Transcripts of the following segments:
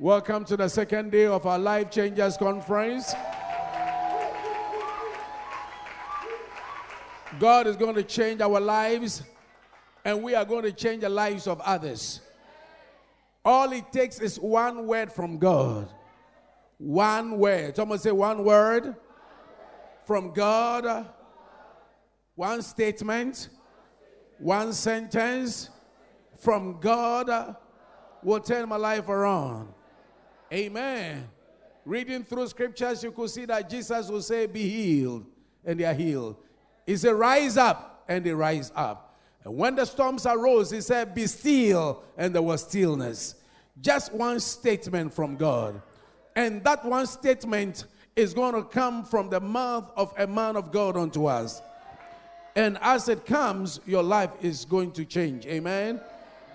Welcome to the second day of our Life Changers Conference. God is going to change our lives, and we are going to change the lives of others. All it takes is one word from God. One word. Someone say one word from God. One statement. One sentence from God will turn my life around. Amen. Reading through scriptures, you could see that Jesus will say, Be healed, and they are healed. He said, Rise up, and they rise up. And when the storms arose, he said, Be still, and there was stillness. Just one statement from God. And that one statement is going to come from the mouth of a man of God unto us. And as it comes, your life is going to change. Amen.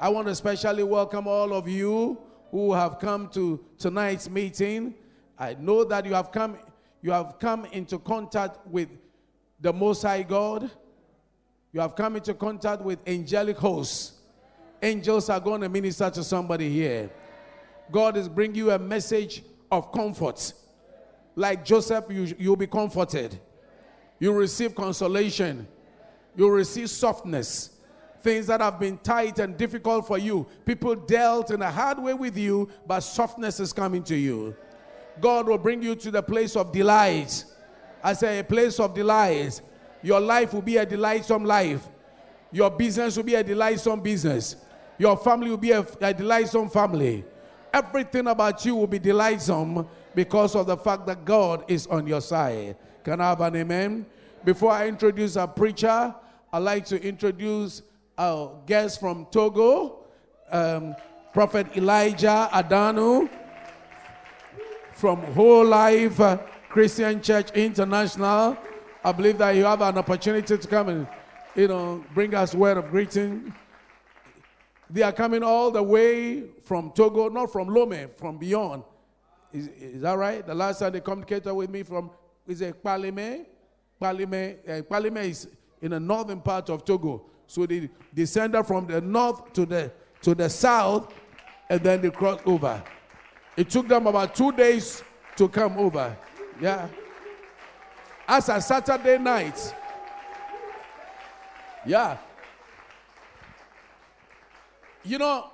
I want to especially welcome all of you who have come to tonight's meeting. I know that you have come you have come into contact with the Most High God. You have come into contact with angelic hosts. Angels are going to minister to somebody here. God is bringing you a message of comfort. Like Joseph, you, you'll be comforted. You receive consolation. You receive softness. Things that have been tight and difficult for you. People dealt in a hard way with you, but softness is coming to you. God will bring you to the place of delight. I say a place of delight. Your life will be a delightsome life. Your business will be a delightsome business. Your family will be a, a delightsome family. Everything about you will be delightsome because of the fact that God is on your side. Can I have an amen? Before I introduce our preacher, I'd like to introduce our guest from Togo, um, Prophet Elijah Adanu from Whole Life uh, Christian Church International. I believe that you have an opportunity to come and, you know, bring us word of greeting. They are coming all the way from Togo, not from Lome, from beyond. Is, is that right? The last time they communicated with me from, is it Kpalime? Kpalime, uh, Kpalime is in the northern part of Togo. So they descended from the north to the, to the south, and then they crossed over. It took them about two days to come over. Yeah. As a Saturday night. Yeah. You know,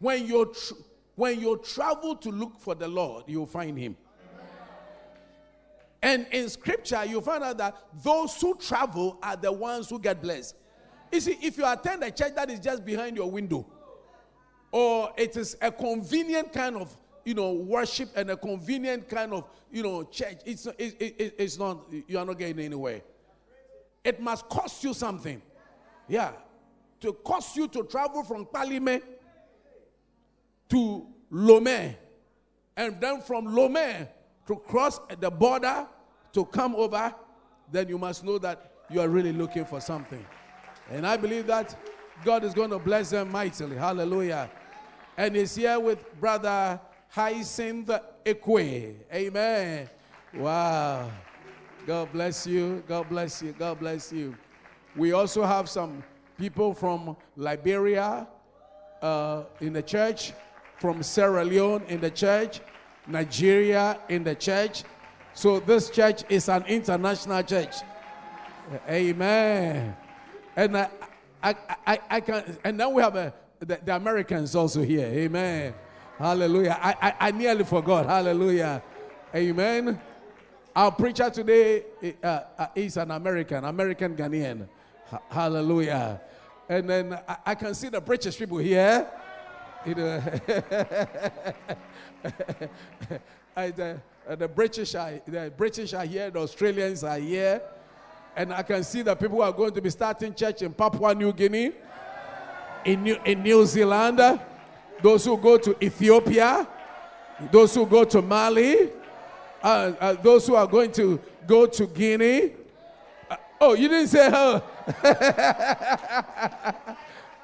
when you tr- when you travel to look for the Lord, you'll find him. And in scripture, you find out that those who travel are the ones who get blessed. You see, if you attend a church that is just behind your window, or it is a convenient kind of you know worship and a convenient kind of you know church it's it, it, it's not you are not getting anywhere. It must cost you something. Yeah. To cost you to travel from Kpalime to Lome and then from Lome to cross the border to come over then you must know that you are really looking for something and I believe that God is going to bless them mightily hallelujah and he's here with brother Hyacinth Ekwe. Amen. Wow. God bless you. God bless you. God bless you. We also have some people from Liberia uh, in the church, from Sierra Leone in the church, Nigeria in the church. So this church is an international church. Amen. And I, I, I, I can, and then we have a the, the, Americans also here. Amen. Hallelujah. I, I, I, nearly forgot. Hallelujah. Amen. Our preacher today uh, uh, is an American, American Ghanaian. Hallelujah. And then I, I, can see the British people here. You know, the, uh, the, British are, the British are here, the Australians are here. And I can see that people are going to be starting church in Papua New Guinea in New, in New Zealand, those who go to Ethiopia, those who go to Mali, uh, uh, those who are going to go to Guinea. Uh, oh, you didn't say her.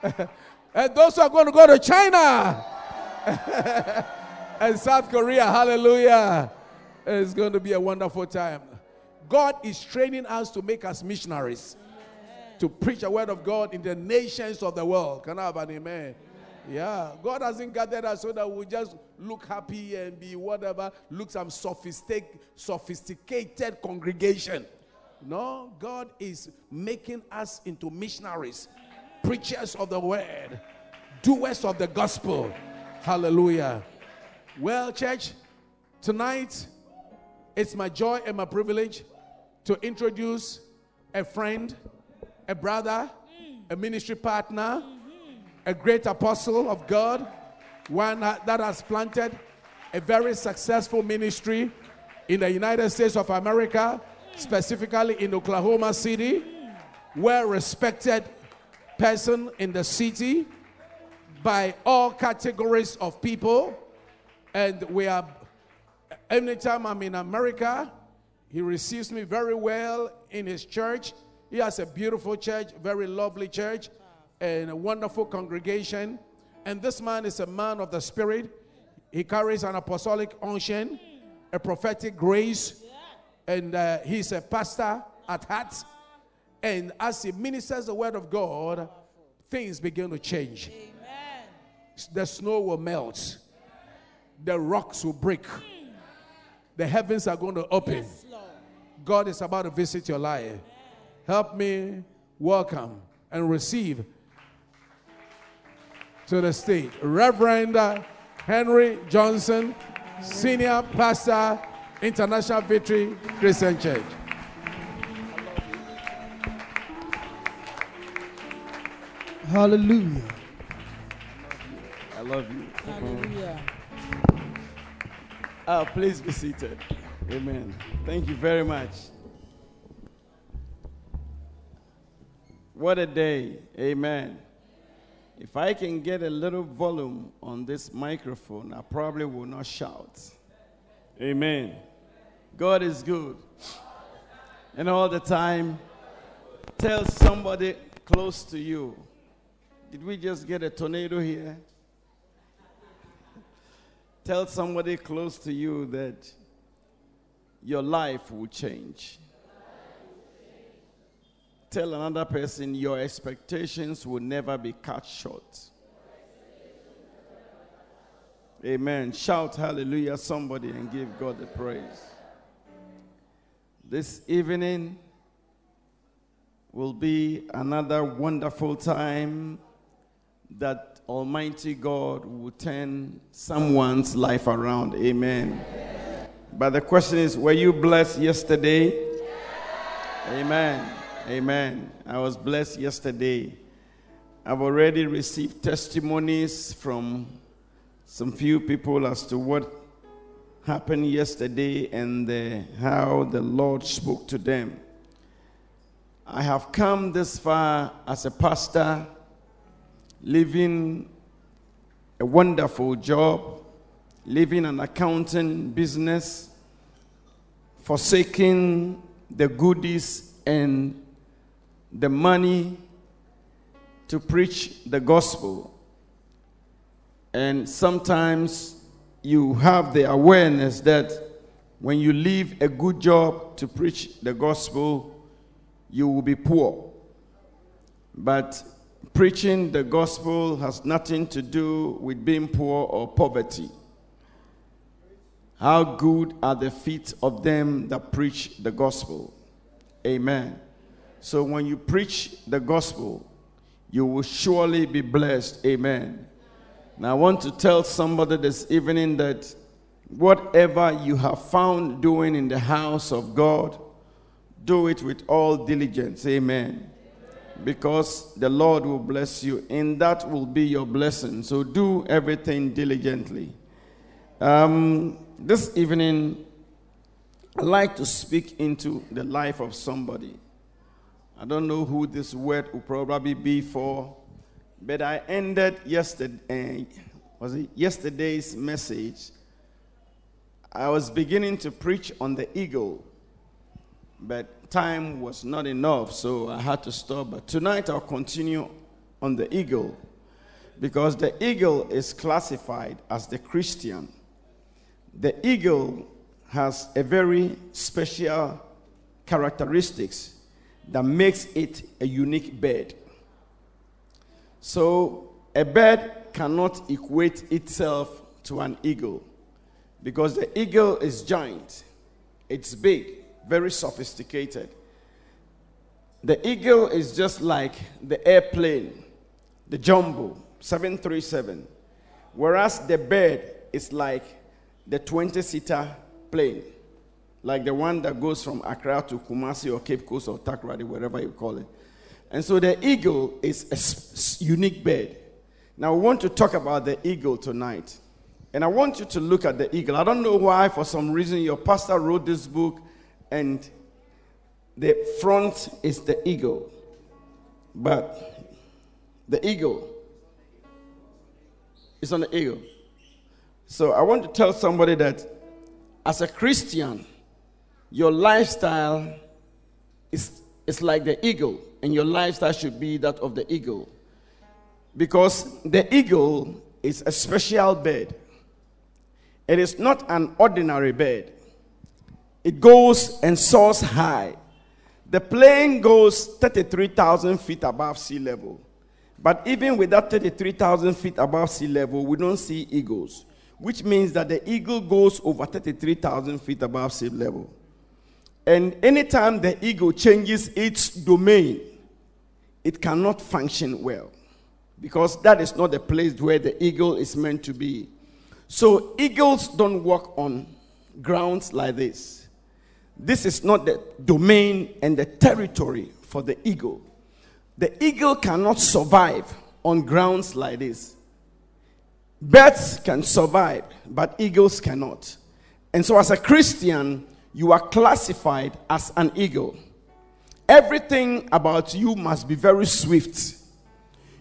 and those who are going to go to China and South Korea. Hallelujah. It's going to be a wonderful time. God is training us to make us missionaries to preach a word of God in the nations of the world. Can I have an amen? Yeah, God hasn't gathered us so that we just look happy and be whatever, look some sophisticated, sophisticated congregation. No, God is making us into missionaries, preachers of the word, doers of the gospel. Hallelujah. Well, church, tonight it's my joy and my privilege to introduce a friend, a brother, a ministry partner a great apostle of God, one that has planted a very successful ministry in the United States of America, specifically in Oklahoma City, well respected person in the city by all categories of people. And we are, anytime I'm in America, he receives me very well in his church. He has a beautiful church, very lovely church and a wonderful congregation. And this man is a man of the Spirit. He carries an apostolic unction, a prophetic grace, and uh, he's a pastor at heart. And as he ministers the word of God, things begin to change. Amen. The snow will melt, the rocks will break, the heavens are going to open. Yes, God is about to visit your life. Help me welcome and receive to the stage. Reverend Henry Johnson, Senior Pastor, International Victory Christian Church. Hallelujah. I love you. Hallelujah. Uh, please be seated. Amen. Thank you very much. What a day. Amen. If I can get a little volume on this microphone, I probably will not shout. Amen. God is good. And all the time, tell somebody close to you. Did we just get a tornado here? Tell somebody close to you that your life will change. Tell another person your expectations will never be cut short. Amen. Shout hallelujah, somebody, and give God the praise. This evening will be another wonderful time that Almighty God will turn someone's life around. Amen. But the question is were you blessed yesterday? Amen. Amen. I was blessed yesterday. I've already received testimonies from some few people as to what happened yesterday and the, how the Lord spoke to them. I have come this far as a pastor, living a wonderful job, living an accounting business, forsaking the goodies and the money to preach the gospel. And sometimes you have the awareness that when you leave a good job to preach the gospel, you will be poor. But preaching the gospel has nothing to do with being poor or poverty. How good are the feet of them that preach the gospel? Amen. So when you preach the gospel, you will surely be blessed. Amen. Now I want to tell somebody this evening that whatever you have found doing in the house of God, do it with all diligence. Amen. Because the Lord will bless you, and that will be your blessing. So do everything diligently. Um, this evening, I'd like to speak into the life of somebody. I don't know who this word will probably be for, but I ended yesterday, eh, was it yesterday's message. I was beginning to preach on the eagle, but time was not enough, so I had to stop. But tonight I'll continue on the eagle because the eagle is classified as the Christian. The eagle has a very special characteristics that makes it a unique bird. So, a bird cannot equate itself to an eagle because the eagle is giant, it's big, very sophisticated. The eagle is just like the airplane, the jumbo 737, whereas the bird is like the 20 seater plane, like the one that goes from Accra to Kumasi or Cape Coast or Takoradi, wherever you call it. And so the eagle is a unique bird. Now, we want to talk about the eagle tonight. And I want you to look at the eagle. I don't know why, for some reason, your pastor wrote this book and the front is the eagle. But the eagle is on the eagle. So I want to tell somebody that as a Christian, your lifestyle is, is like the eagle, and your lifestyle should be that of the eagle. Because the eagle is a special bird. It is not an ordinary bird. It goes and soars high. The plane goes 33,000 feet above sea level. But even with that 33,000 feet above sea level, we don't see eagles, which means that the eagle goes over 33,000 feet above sea level. And anytime the eagle changes its domain, it cannot function well because that is not the place where the eagle is meant to be. So, eagles don't walk on grounds like this. This is not the domain and the territory for the eagle. The eagle cannot survive on grounds like this. Birds can survive, but eagles cannot. And so, as a Christian, you are classified as an eagle. Everything about you must be very swift.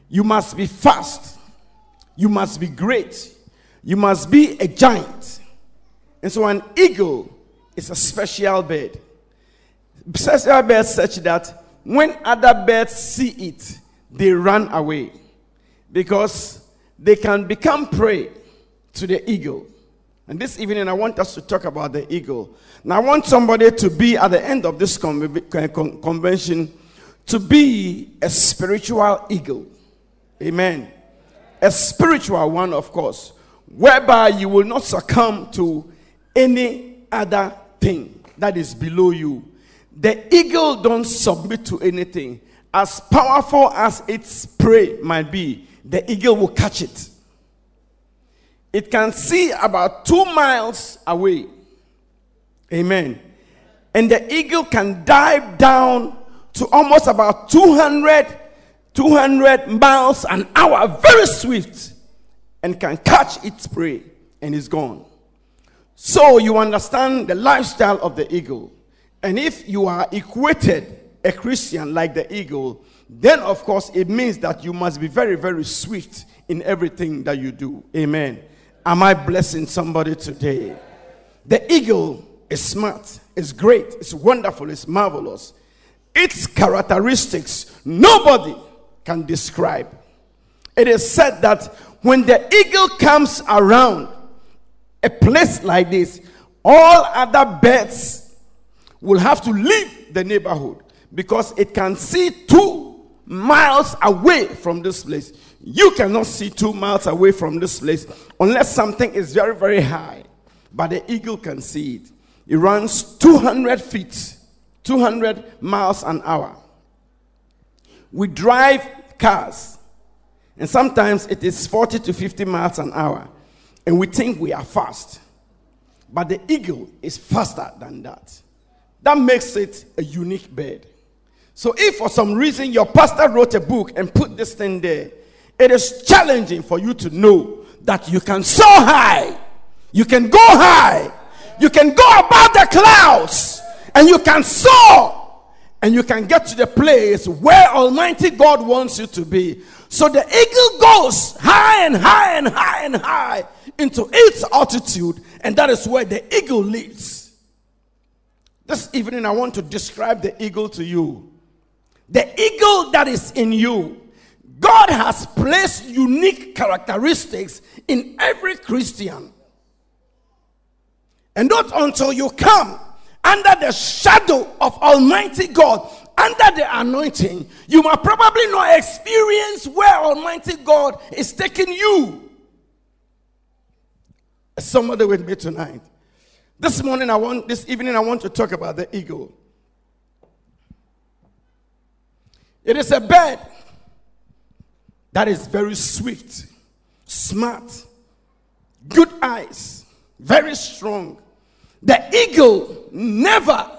You must be fast. You must be great. You must be a giant. And so, an eagle is a special bird. Special bird such that when other birds see it, they run away because they can become prey to the eagle. And this evening, I want us to talk about the eagle. Now, I want somebody to be at the end of this convention to be a spiritual eagle. Amen. A spiritual one, of course, whereby you will not succumb to any other thing that is below you. The eagle don't submit to anything. As powerful as its prey might be, the eagle will catch it. It can see about two miles away. Amen. And the eagle can dive down to almost about 200, 200 miles an hour, very swift, and can catch its prey and is gone. So you understand the lifestyle of the eagle. And if you are equated a Christian like the eagle, then of course it means that you must be very, very swift in everything that you do. Amen. Am I blessing somebody today? The eagle is smart, it's great, it's wonderful, it's marvelous. Its characteristics, nobody can describe. It is said that when the eagle comes around a place like this, all other birds will have to leave the neighborhood because it can see two miles away from this place. You cannot see two miles away from this place unless something is very, very high. But the eagle can see it. It runs 200 feet, 200 miles an hour. We drive cars, and sometimes it is 40 to 50 miles an hour, and we think we are fast. But the eagle is faster than that. That makes it a unique bird. So, if for some reason your pastor wrote a book and put this thing there, it is challenging for you to know that you can soar high, you can go high, you can go above the clouds, and you can soar, and you can get to the place where Almighty God wants you to be. So the eagle goes high and high and high and high into its altitude, and that is where the eagle lives. This evening, I want to describe the eagle to you. The eagle that is in you God has placed unique characteristics in every Christian. And not until you come under the shadow of Almighty God, under the anointing, you might probably not experience where Almighty God is taking you. Somebody with me tonight. This morning, I want, this evening, I want to talk about the eagle. It is a bird that is very swift, smart, good eyes, very strong. The eagle never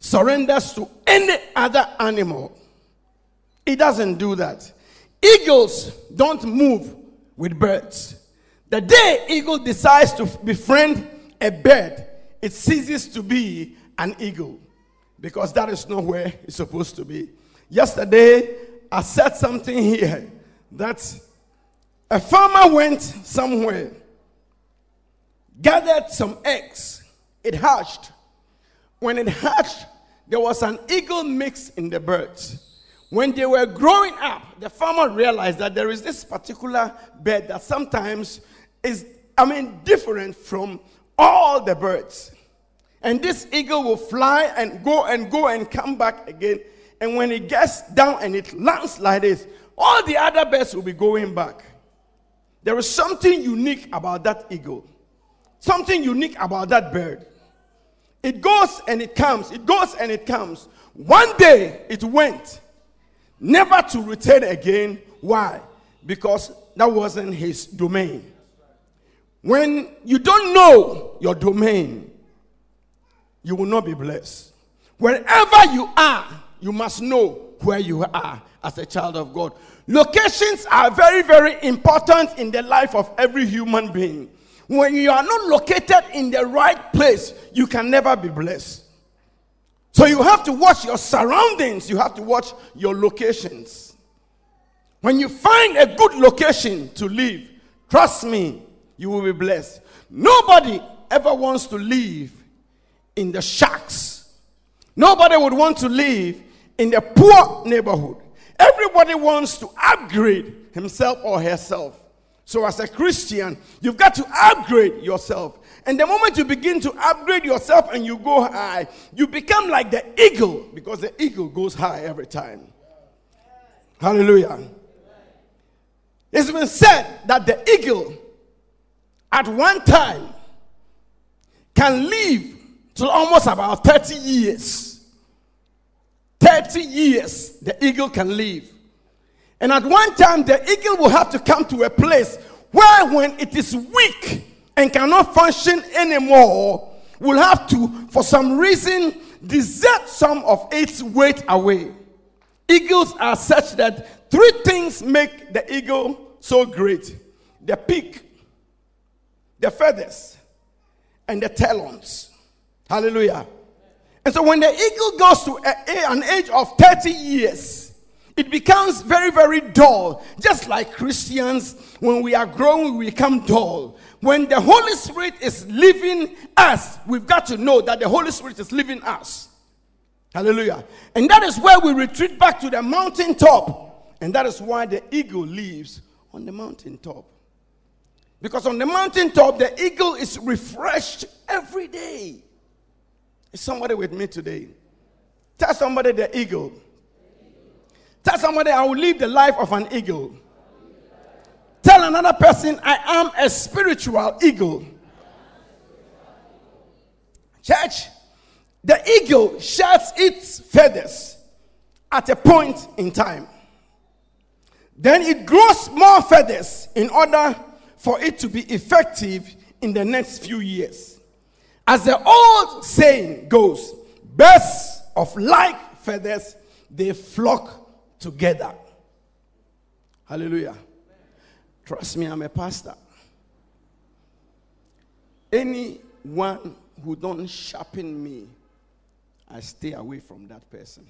surrenders to any other animal. It doesn't do that. Eagles don't move with birds. The day eagle decides to befriend a bird, it ceases to be an eagle because that is not where it's supposed to be. Yesterday, I said something here that a farmer went somewhere, gathered some eggs, it hatched. When it hatched, there was an eagle mix in the birds. When they were growing up, the farmer realized that there is this particular bird that sometimes is, I mean, different from all the birds. And this eagle will fly and go and go and come back again. And when it gets down and it lands like this, all the other birds will be going back. There is something unique about that eagle, something unique about that bird. It goes and it comes, it goes and it comes. One day it went, never to return again. Why? Because that wasn't his domain. When you don't know your domain, you will not be blessed. Wherever you are, you must know where you are as a child of God. Locations are very, very important in the life of every human being. When you are not located in the right place, you can never be blessed. So you have to watch your surroundings, you have to watch your locations. When you find a good location to live, trust me, you will be blessed. Nobody ever wants to live in the shacks. Nobody would want to live in the poor neighborhood. Everybody wants to upgrade himself or herself. So, as a Christian, you've got to upgrade yourself. And the moment you begin to upgrade yourself and you go high, you become like the eagle because the eagle goes high every time. Hallelujah. It's been said that the eagle at one time can live to almost about 30 years. 30 years the eagle can live. And at one time, the eagle will have to come to a place where, when it is weak and cannot function anymore, will have to, for some reason, desert some of its weight away. Eagles are such that three things make the eagle so great the beak, the feathers, and the talons. Hallelujah. And so when the eagle goes to a, an age of 30 years, it becomes very, very dull. Just like Christians, when we are growing, we become dull. When the Holy Spirit is living us, we've got to know that the Holy Spirit is living us. Hallelujah. And that is where we retreat back to the mountain top. And that is why the eagle lives on the mountain top. Because on the mountain top, the eagle is refreshed every day. Is somebody with me today? Tell somebody the eagle Tell somebody, I will live the life of an eagle. Tell another person, I am a spiritual eagle. Church, the eagle sheds its feathers at a point in time. Then it grows more feathers in order for it to be effective in the next few years. As the old saying goes, birds of like feathers, they flock together. Hallelujah. Trust me, I'm a pastor. Anyone who don't sharpen me, I stay away from that person.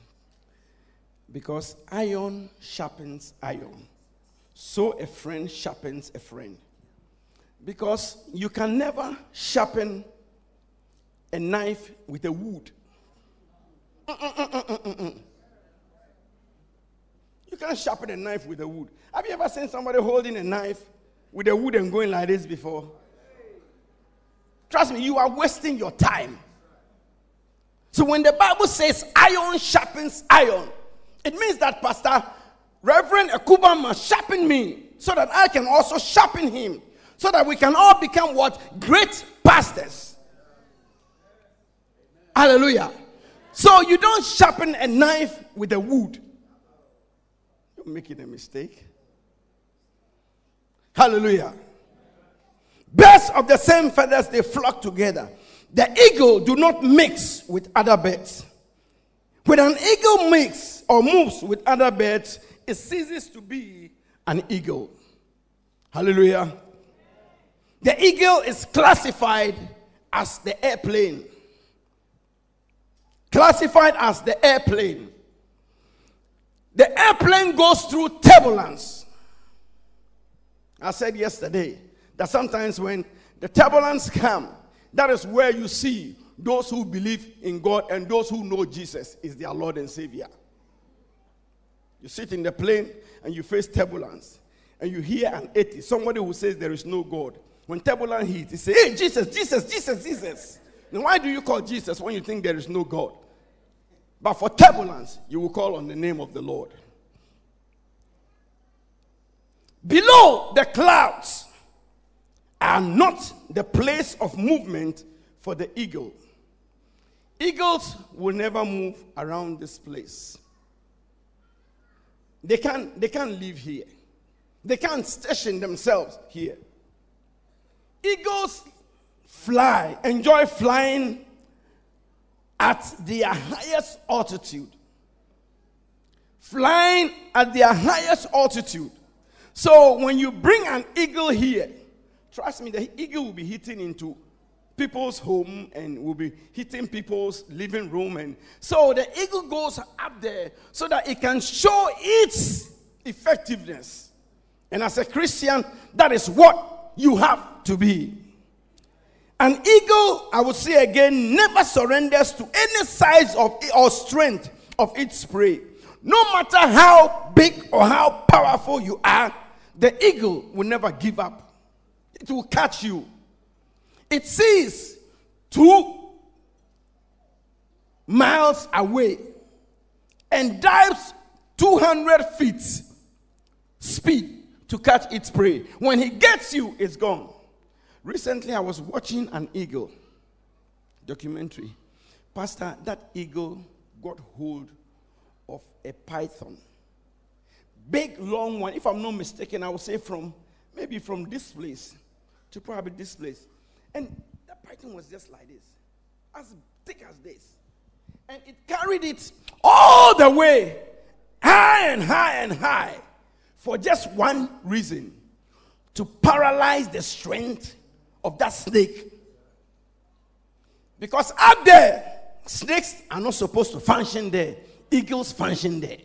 Because iron sharpens iron. So a friend sharpens a friend. Because you can never sharpen a knife with a wood. You can't sharpen a knife with a wood. Have you ever seen somebody holding a knife with a wood and going like this before? Trust me, you are wasting your time. So when the Bible says iron sharpens iron, it means that Pastor Reverend Akuba must sharpen me so that I can also sharpen him, so that we can all become what? Great pastors. Hallelujah. So you don't sharpen a knife with a wood. You're making a mistake. Hallelujah. Birds of the same feathers, they flock together. The eagle do not mix with other birds. When an eagle mixes or moves with other birds, it ceases to be an eagle. Hallelujah. The eagle is classified as the airplane. Classified as the airplane. The airplane goes through turbulence. I said yesterday that sometimes when the turbulence come, that is where you see those who believe in God and those who know Jesus is their Lord and Savior. You sit in the plane and you face turbulence, and you hear an atheist, somebody who says there is no God. When turbulence hits, he say, "Hey, Jesus, Jesus, Jesus, Jesus." Now, why do you call Jesus when you think there is no God? But for turbulence, you will call on the name of the Lord. Below the clouds are not the place of movement for the eagle. Eagles will never move around this place. They can't, they can't live here. They can't station themselves here. Eagles fly, enjoy flying at their highest altitude. Flying at their highest altitude. So when you bring an eagle here, trust me, the eagle will be hitting into people's home and will be hitting people's living room. And so the eagle goes up there so that it can show its effectiveness. And as a Christian, that is what you have to be. An eagle, I will say again, never surrenders to any size of or strength of its prey. No matter how big or how powerful you are, the eagle will never give up. It will catch you. It sees two miles away and dives 200 feet speed to catch its prey. When he gets you, it's gone. Recently, I was watching an eagle documentary. Pastor, that eagle got hold of a python. Big, long one. If I'm not mistaken, I would say from maybe from this place to probably this place. And the python was just like this, as thick as this. And it carried it all the way, high and high and high, for just one reason to paralyze the strength of that snake. Because up there, snakes are not supposed to function there, eagles function there.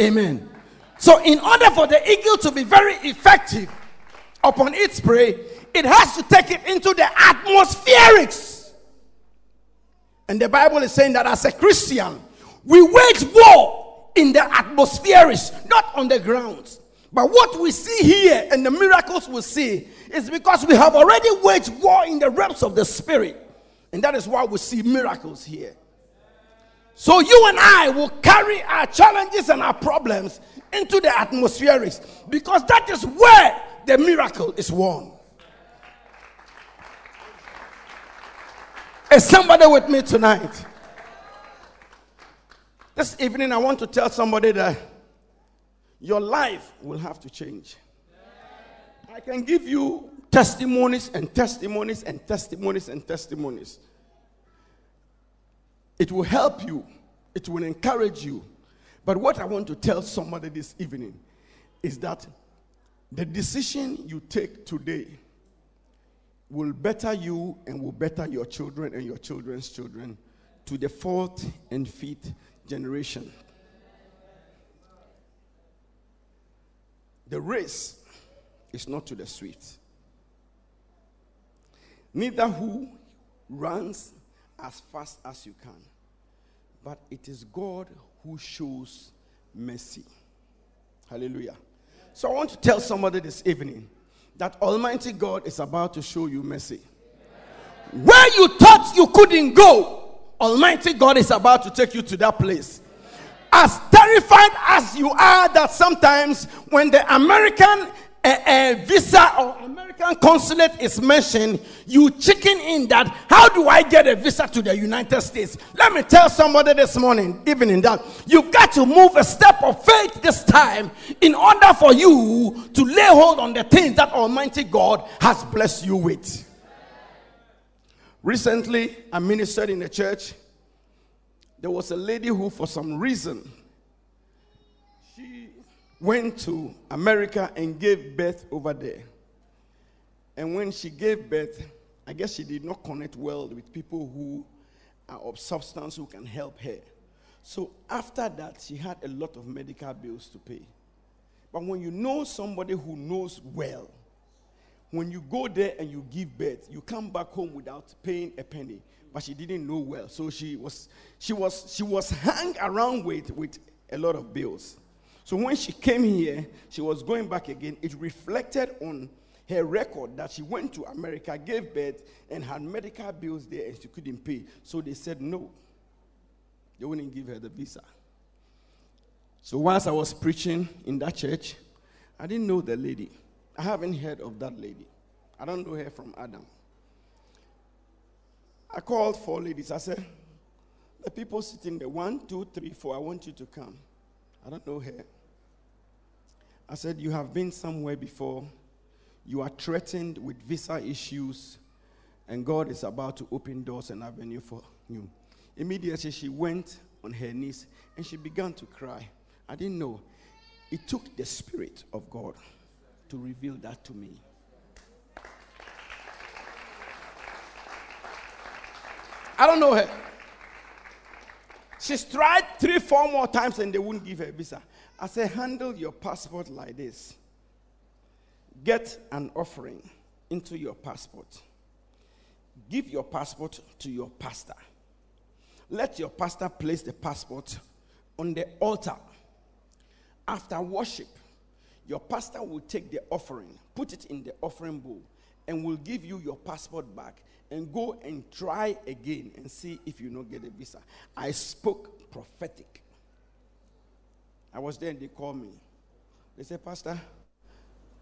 Amen. So, in order for the eagle to be very effective upon its prey, it has to take it into the atmospherics. And the Bible is saying that as a Christian, we wage war in the atmospherics, not on the ground. But what we see here and the miracles we see is because we have already waged war in the realms of the spirit. And that is why we see miracles here. So you and I will carry our challenges and our problems into the atmospherics because that is where the miracle is won. Is somebody with me tonight? This evening, I want to tell somebody that your life will have to change. I can give you testimonies and testimonies and testimonies and testimonies. It will help you, it will encourage you. But what I want to tell somebody this evening is that the decision you take today will better you and will better your children and your children's children to the fourth and fifth generation. The race is not to the swift, neither who runs as fast as you can, but it is God who shows mercy. Hallelujah. So I want to tell somebody this evening that Almighty God is about to show you mercy. Where you thought you couldn't go, Almighty God is about to take you to that place. As terrified as you are, that sometimes when the American uh, uh, visa or American consulate is mentioned, you chicken in that. How do I get a visa to the United States? Let me tell somebody this morning, even in that, you've got to move a step of faith this time in order for you to lay hold on the things that Almighty God has blessed you with. Recently, I ministered in a church. There was a lady who, for some reason, she went to America and gave birth over there. And when she gave birth, I guess she did not connect well with people who are of substance who can help her. So after that, she had a lot of medical bills to pay. But when you know somebody who knows well, when you go there and you give birth, you come back home without paying a penny. But she didn't know well, so she was she was she was hung around with with a lot of bills. So when she came here, she was going back again. It reflected on her record that she went to America, gave birth, and had medical bills there, and she couldn't pay. So they said no. They wouldn't give her the visa. So once I was preaching in that church, I didn't know the lady. I haven't heard of that lady. I don't know her from Adam. I called four ladies. I said, The people sitting there, one, two, three, four, I want you to come. I don't know her. I said, You have been somewhere before. You are threatened with visa issues, and God is about to open doors and avenue for you. Immediately, she went on her knees and she began to cry. I didn't know. It took the Spirit of God to reveal that to me. I don't know her. She's tried three, four more times and they wouldn't give her a visa. I said, handle your passport like this. Get an offering into your passport. Give your passport to your pastor. Let your pastor place the passport on the altar. After worship, your pastor will take the offering, put it in the offering bowl, and will give you your passport back and go and try again and see if you don't get a visa. I spoke prophetic. I was there and they called me. They said, Pastor,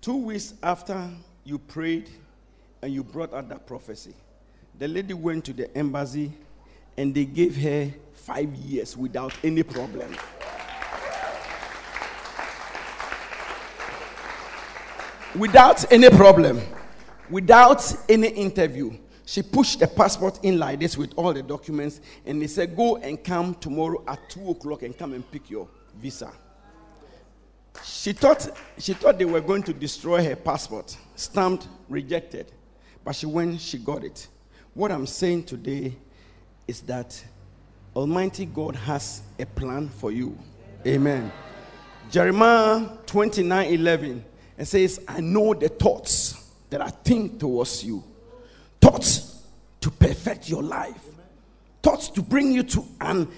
two weeks after you prayed and you brought out that prophecy, the lady went to the embassy and they gave her five years without any problem. without any problem, without any interview. She pushed the passport in like this with all the documents, and they said, Go and come tomorrow at 2 o'clock and come and pick your visa. She thought, she thought they were going to destroy her passport, stamped rejected. But she went, she got it. What I'm saying today is that Almighty God has a plan for you. Amen. Jeremiah 29 11 and says, I know the thoughts that I think towards you. Thoughts to perfect your life. Thoughts to bring you to an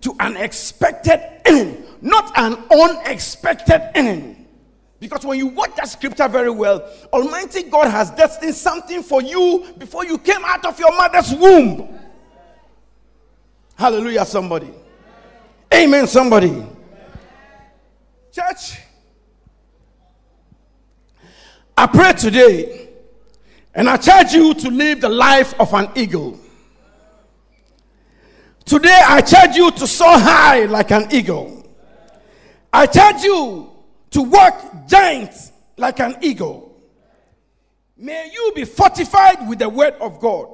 to an expected end, not an unexpected end. Because when you watch that scripture very well, Almighty God has destined something for you before you came out of your mother's womb. Hallelujah, somebody. Amen, somebody. Church, I pray today and I charge you to live the life of an eagle. Today I charge you to soar high like an eagle. I charge you to walk giants like an eagle. May you be fortified with the word of God.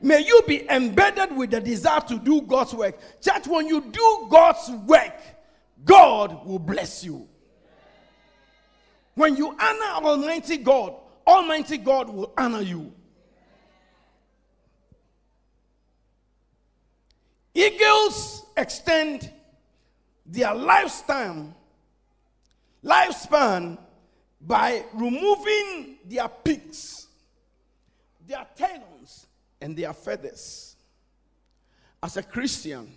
May you be embedded with the desire to do God's work. Church, when you do God's work, God will bless you. When you honor Almighty God, Almighty God will honor you. Eagles extend their lifespan, lifespan by removing their peaks, their talons, and their feathers. As a Christian,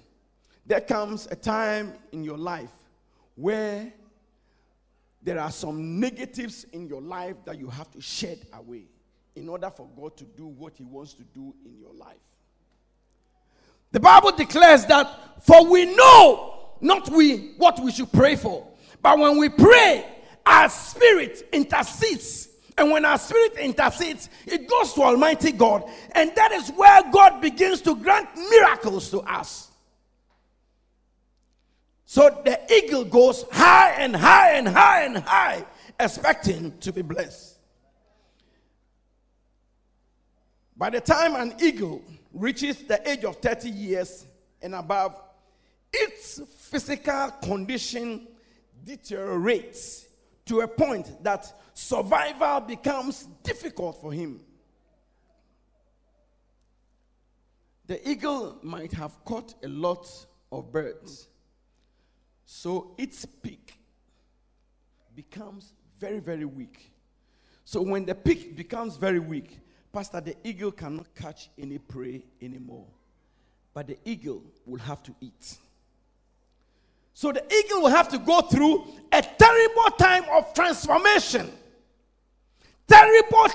there comes a time in your life where there are some negatives in your life that you have to shed away in order for God to do what He wants to do in your life. The Bible declares that, for we know not we what we should pray for, but when we pray, our spirit intercedes. And when our spirit intercedes, it goes to Almighty God. And that is where God begins to grant miracles to us. So the eagle goes high and high and high and high, expecting to be blessed. By the time an eagle reaches the age of 30 years and above, its physical condition deteriorates to a point that survival becomes difficult for him. The eagle might have caught a lot of birds, so its peak becomes very, very weak. So when the peak becomes very weak, Pastor, the eagle cannot catch any prey anymore. But the eagle will have to eat. So the eagle will have to go through a terrible time of transformation. Terrible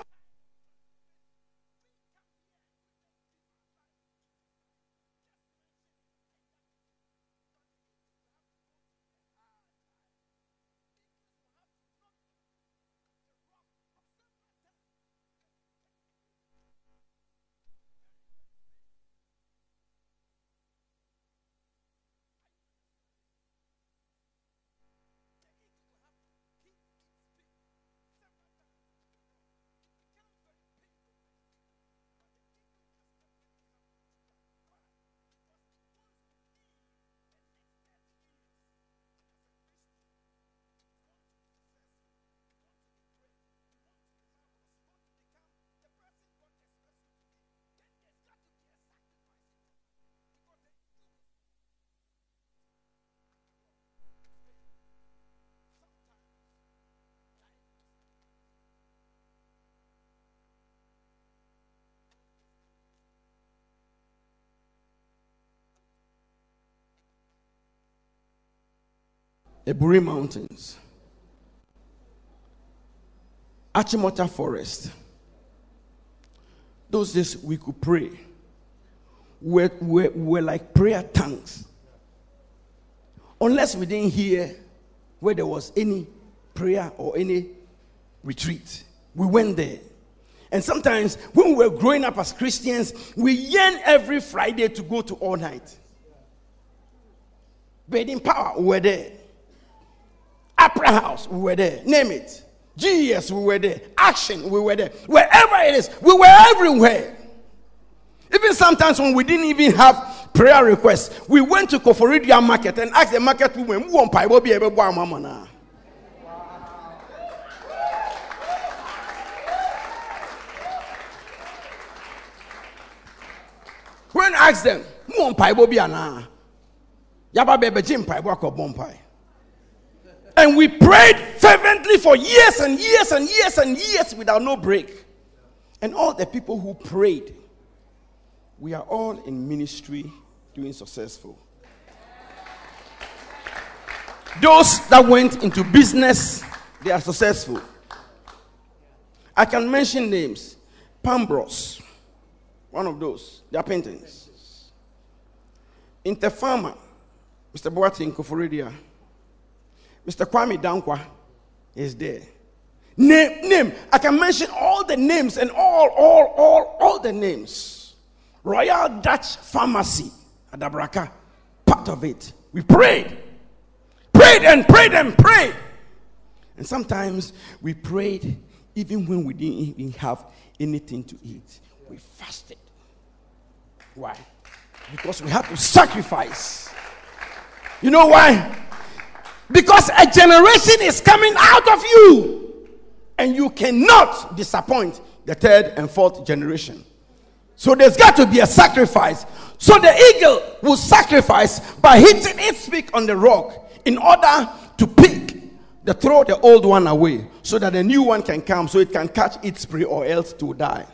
Aburi Mountains, Achimota Forest. Those days we could pray. We're, we're, we're like prayer tongues. Unless we didn't hear where there was any prayer or any retreat, we went there. And sometimes when we were growing up as Christians, we yearned every Friday to go to all night. Bathing power, we were there. Opera House, we were there. Name it. GES, we were there. Action, we were there. Wherever it is, we were everywhere. Even sometimes when we didn't even have prayer requests, we went to Koforidua market and asked the market woman, who want will be able to When I asked them, who want will be? Yaba bebe jim paibo ko bompai. And we prayed fervently for years and years and years and years without no break. And all the people who prayed, we are all in ministry doing successful. Those that went into business, they are successful. I can mention names. Pambros, one of those, they are paintings. Interfarmer, Mr. Boateng Koforidua. Mr. Kwame Dankwa is there. Name, name. I can mention all the names and all, all, all, all the names. Royal Dutch Pharmacy, Adabraka, part of it. We prayed, prayed and prayed and prayed. And sometimes we prayed even when we didn't even have anything to eat. We fasted. Why? Because we had to sacrifice. You know why? Because a generation is coming out of you, and you cannot disappoint the third and fourth generation. So there's got to be a sacrifice. So the eagle will sacrifice by hitting its beak on the rock in order to pick the throw the old one away so that the new one can come so it can catch its prey or else to die.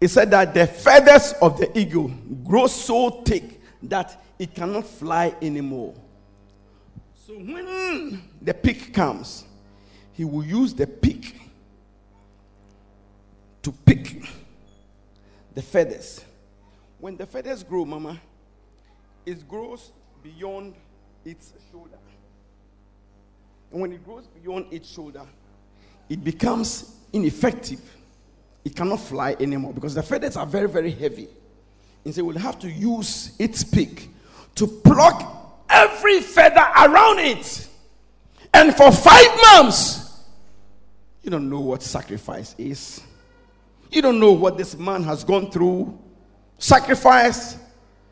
It said that the feathers of the eagle grow so thick that it cannot fly anymore. So when the pick comes, he will use the pick to pick the feathers. When the feathers grow, Mama, it grows beyond its shoulder. And when it grows beyond its shoulder, it becomes ineffective. It cannot fly anymore because the feathers are very, very heavy. And so it will have to use its beak to pluck every feather around it. And for five months, you don't know what sacrifice is. You don't know what this man has gone through. Sacrifice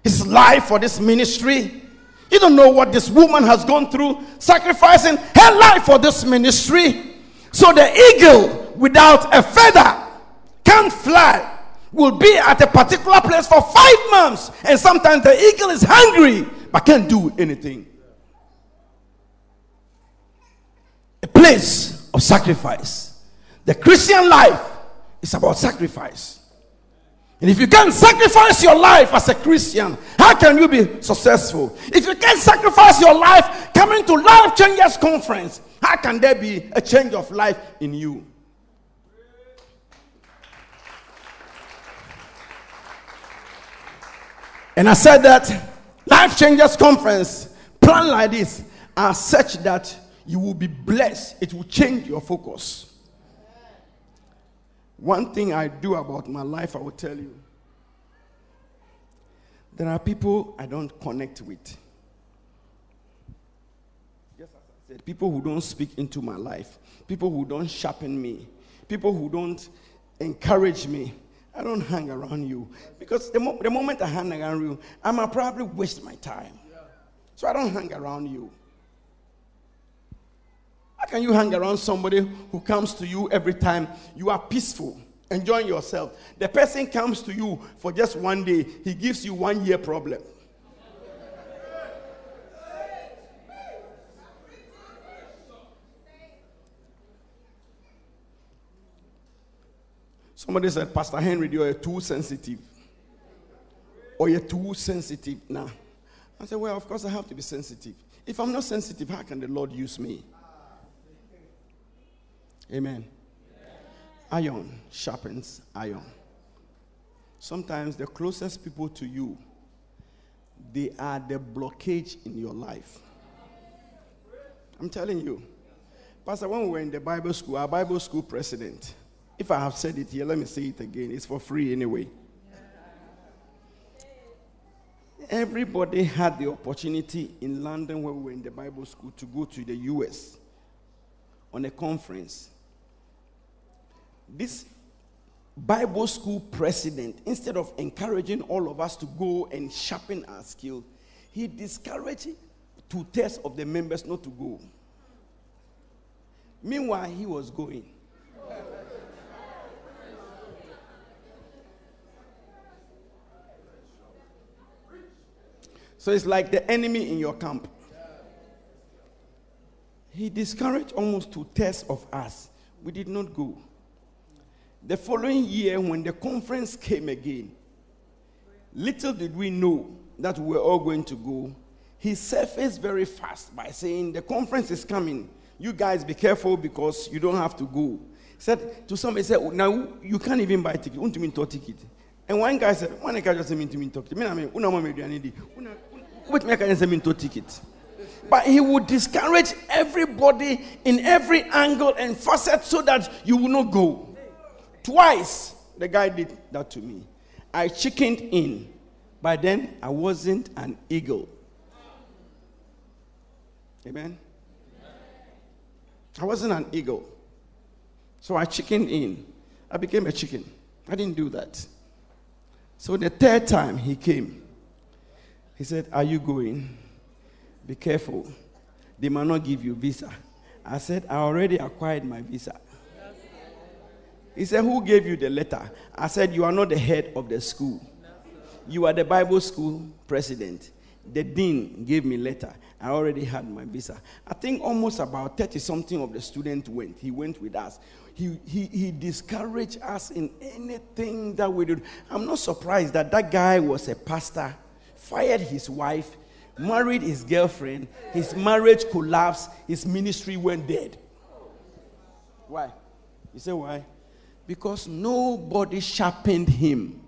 his life for this ministry. You don't know what this woman has gone through, sacrificing her life for this ministry. So the eagle without a feather can't fly, will be at a particular place for five months. And sometimes the eagle is hungry but can't do anything. A place of sacrifice. The Christian life is about sacrifice. And if you can't sacrifice your life as a Christian, how can you be successful? If you can't sacrifice your life coming to Life Changers Conference, how can there be a change of life in you? And I said that Life Changers Conference, plan like this, are such that you will be blessed. It will change your focus. One thing I do about my life, I will tell you. There are people I don't connect with. Just as I said, people who don't speak into my life, people who don't sharpen me, people who don't encourage me. I don't hang around you because the, mo- the moment I hang around you, I might probably waste my time. So I don't hang around you. How can you hang around somebody who comes to you every time you are peaceful, enjoying yourself? The person comes to you for just one day, he gives you one year problem. Somebody said, Pastor Henry, you're too sensitive. Or you're too sensitive now. I said, Well, of course, I have to be sensitive. If I'm not sensitive, how can the Lord use me? Amen. Iron sharpens iron. Sometimes the closest people to you, they are the blockage in your life. I'm telling you. Pastor, when we were in the Bible school, our Bible school president, if I have said it here, let me say it again. It's for free anyway. Everybody had the opportunity in London when we were in the Bible school to go to the US on a conference. This Bible school president, instead of encouraging all of us to go and sharpen our skill, he discouraged two thirds of the members not to go. Meanwhile, he was going. So it's like the enemy in your camp. He discouraged almost two thirds of us. We did not go. The following year, when the conference came again, little did we know that we were all going to go. He surfaced very fast by saying, The conference is coming. You guys be careful because you don't have to go. He said to somebody, said, Now you can't even buy ticket. You mean to ticket. And one guy said, One guy just said, Me to mean talk. I mean, una But he would discourage everybody in every angle and facet so that you will not go. Twice the guy did that to me. I chickened in. By then, I wasn't an eagle. Amen. I wasn't an eagle. So I chickened in. I became a chicken. I didn't do that. So the third time he came, he said, Are you going? Be careful. They might not give you visa. I said, I already acquired my visa. He said, Who gave you the letter? I said, You are not the head of the school. You are the Bible school president. The dean gave me letter. I already had my visa. I think almost about 30 something of the students went. He went with us. He, he, he discouraged us in anything that we did. I'm not surprised that that guy was a pastor, fired his wife, married his girlfriend, his marriage collapsed, his ministry went dead. Why? You say why? Because nobody sharpened him.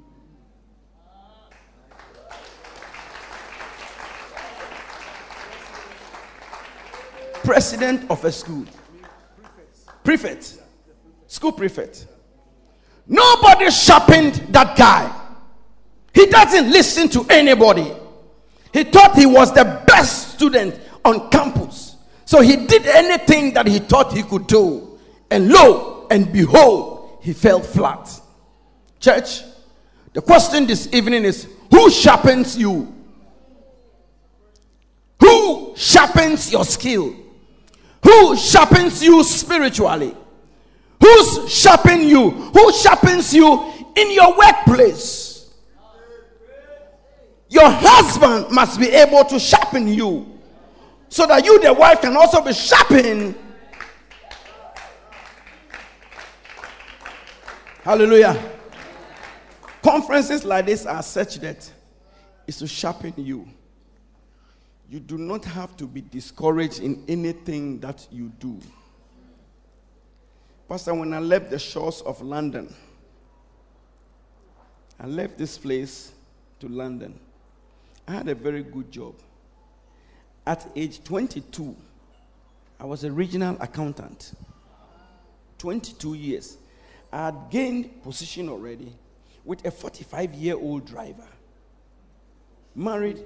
President of a school, prefect, school prefect. Nobody sharpened that guy. He doesn't listen to anybody. He thought he was the best student on campus. So he did anything that he thought he could do. And lo and behold, he fell flat. Church, the question this evening is who sharpens you? Who sharpens your skill? Who sharpens you spiritually? Who's sharpening you? Who sharpens you in your workplace? Your husband must be able to sharpen you so that you, the wife, can also be sharpened. Hallelujah. Conferences like this are such that it's to sharpen you. You do not have to be discouraged in anything that you do. Pastor, when I left the shores of London, I left this place to London. I had a very good job. At age 22, I was a regional accountant. 22 years. I had gained position already with a 45 year old driver. Married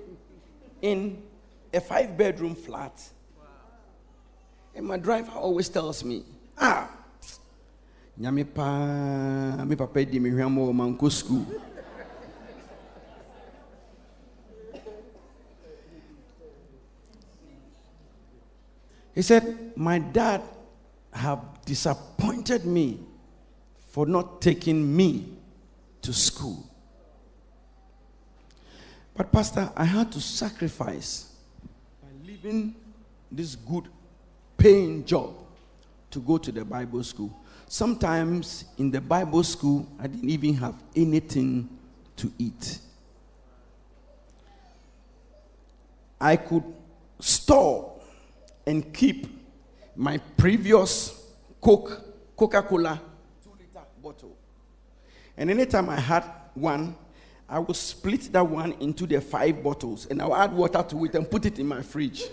in a five bedroom flat. And my driver always tells me, ah, nyame pa me papa di me hwam manko school. He said, My dad have disappointed me for not taking me to school. But, Pastor, I had to sacrifice by leaving this good paying job to go to the Bible school. Sometimes in the Bible school, I didn't even have anything to eat. I could store and keep my previous Coke, Coca-Cola two-liter bottle. And anytime I had one, I would split that one into the five bottles and I would add water to it and put it in my fridge.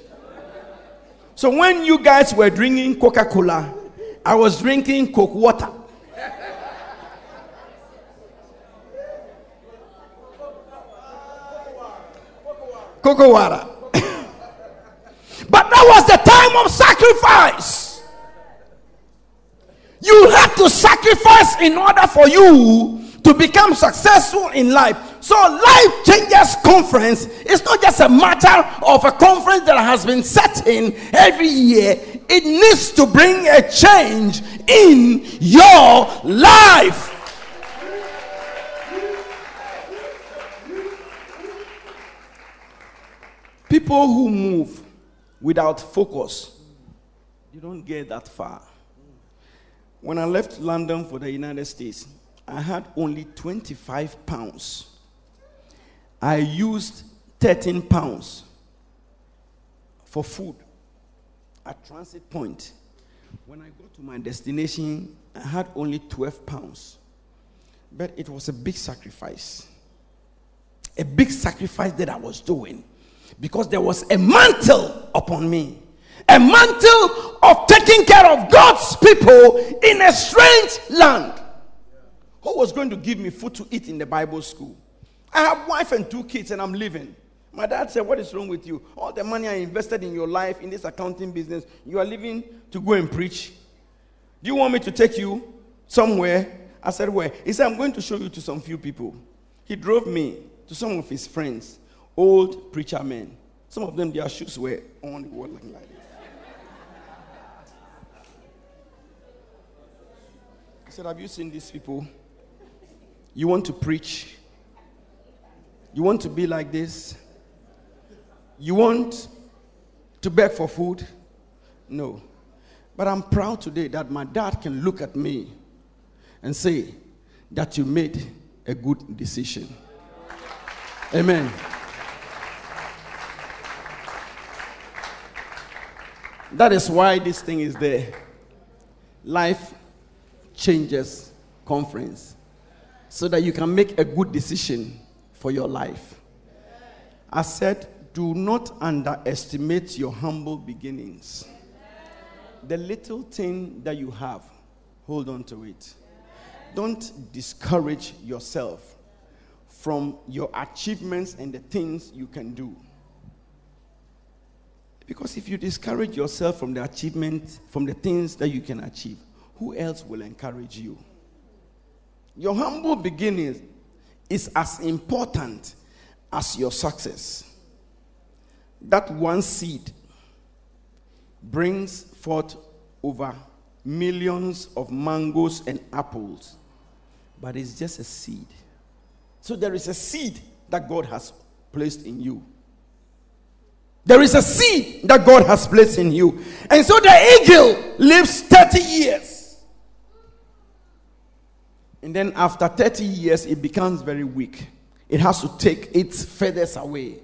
so when you guys were drinking Coca-Cola, I was drinking Coke water. Cocoa water. That was the time of sacrifice. You had to sacrifice in order for you to become successful in life. So, Life Changers Conference is not just a matter of a conference that has been set in every year, it needs to bring a change in your life. People who move without focus, you don't get that far. When I left London for the United States, I had only 25 pounds. I used 13 pounds for food at transit point. When I got to my destination, I had only 12 pounds. But it was a big sacrifice. A big sacrifice that I was doing because there was a mantle upon me. A mantle of taking care of God's people in a strange land. Who was going to give me food to eat in the Bible school? I have wife and two kids and I'm living. My dad said, What is wrong with you? All the money I invested in your life in this accounting business, you are leaving to go and preach. Do you want me to take you somewhere? I said, Where? He said, I'm going to show you to some few people. He drove me to some of his friends, old preacher men. Some of them, their shoes were on the wall like this. He said, Have you seen these people? You want to preach? You want to be like this? You want to beg for food? No. But I'm proud today that my dad can look at me and say that you made a good decision. Amen. That is why this thing is there. Life Changers Conference so that you can make a good decision for your life. I said, do not underestimate your humble beginnings. The little thing that you have, hold on to it. Don't discourage yourself from your achievements and the things you can do. Because if you discourage yourself from the achievement, from the things that you can achieve, who else will encourage you? Your humble beginnings is as important as your success. That one seed brings forth over millions of mangoes and apples, but it's just a seed. So there is a seed that God has placed in you. There is a seed that God has placed in you. And so the eagle lives 30 years. And then after 30 years, it becomes very weak. It has to take its feathers away,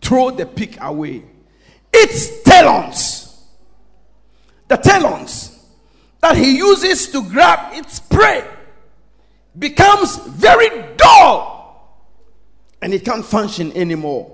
throw the peak away. Its talons, the talons that he uses to grab its prey, becomes very dull and it can't function anymore.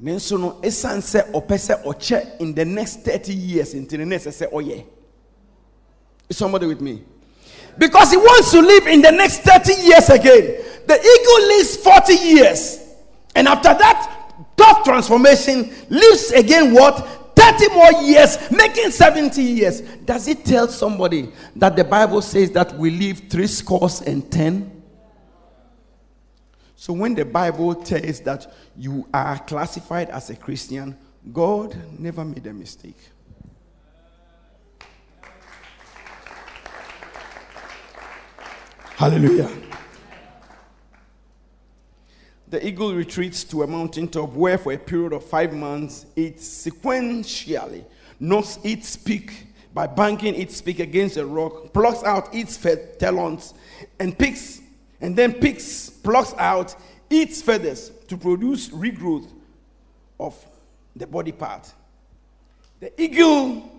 ne nso no ɛsiane sɛ ɔpɛ sɛ ɔkyɛ in the next thirty years nti ne next sɛ ɔyɛ. Is somebody with me? Because he wants to live in the next 30 years again. The eagle lives 40 years. And after that tough transformation lives again what? 30 more years making 70 years. Does it tell somebody that the bible says that we live three scores and ten so when the bible tells that you are classified as a christian god never made a mistake. Hallelujah. The eagle retreats to a mountaintop where, for a period of five months, it sequentially knocks its beak by banging its beak against a rock, plucks out its talons, and picks, and then picks, plucks out its feathers to produce regrowth of the body part. The eagle,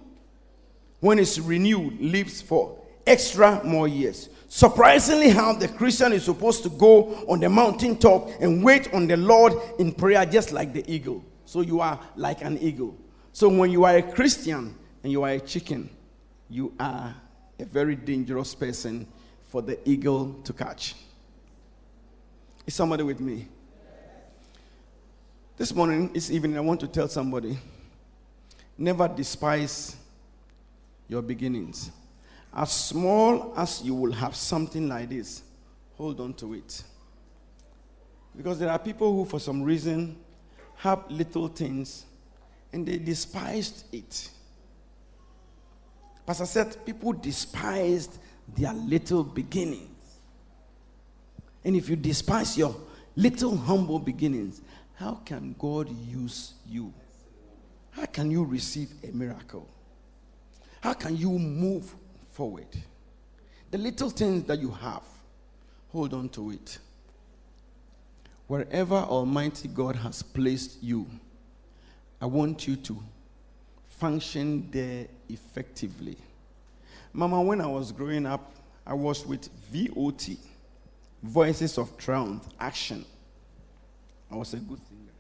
when it's renewed, lives for extra more years. Surprisingly, how the Christian is supposed to go on the mountaintop and wait on the Lord in prayer, just like the eagle. So you are like an eagle. So when you are a Christian and you are a chicken, you are a very dangerous person for the eagle to catch. Is somebody with me? This morning, this evening, I want to tell somebody never despise your beginnings. As small as you will have something like this, hold on to it. Because there are people who, for some reason, have little things and they despised it. Pastor said people despised their little beginnings. And if you despise your little humble beginnings, how can God use you? How can you receive a miracle? How can you move forward. The little things that you have, hold on to it. Wherever Almighty God has placed you, I want you to function there effectively. Mama, when I was growing up, I was with VOT, Voices of Triumph, Action. I was a good singer.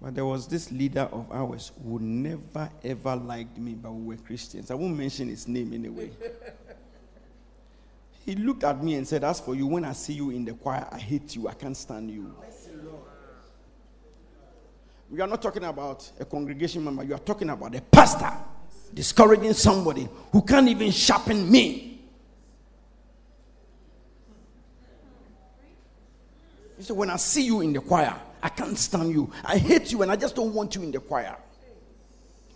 But there was this leader of ours who never ever liked me, but we were Christians. I won't mention his name anyway. he looked at me and said, As for you, when I see you in the choir, I hate you. I can't stand you. We are not talking about a congregation member, you are talking about a pastor discouraging somebody who can't even sharpen me. He said, When I see you in the choir, I can't stand you. I hate you and I just don't want you in the choir.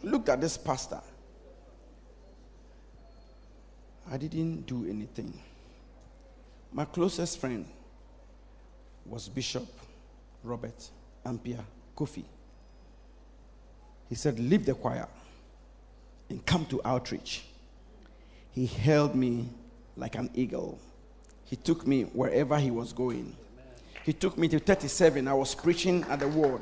Look at this pastor. I didn't do anything. My closest friend was Bishop Robert Ampiah Kofi. He said, Leave the choir and come to outreach. He held me like an eagle he took me wherever he was going. He took me to 37. I was preaching at the ward.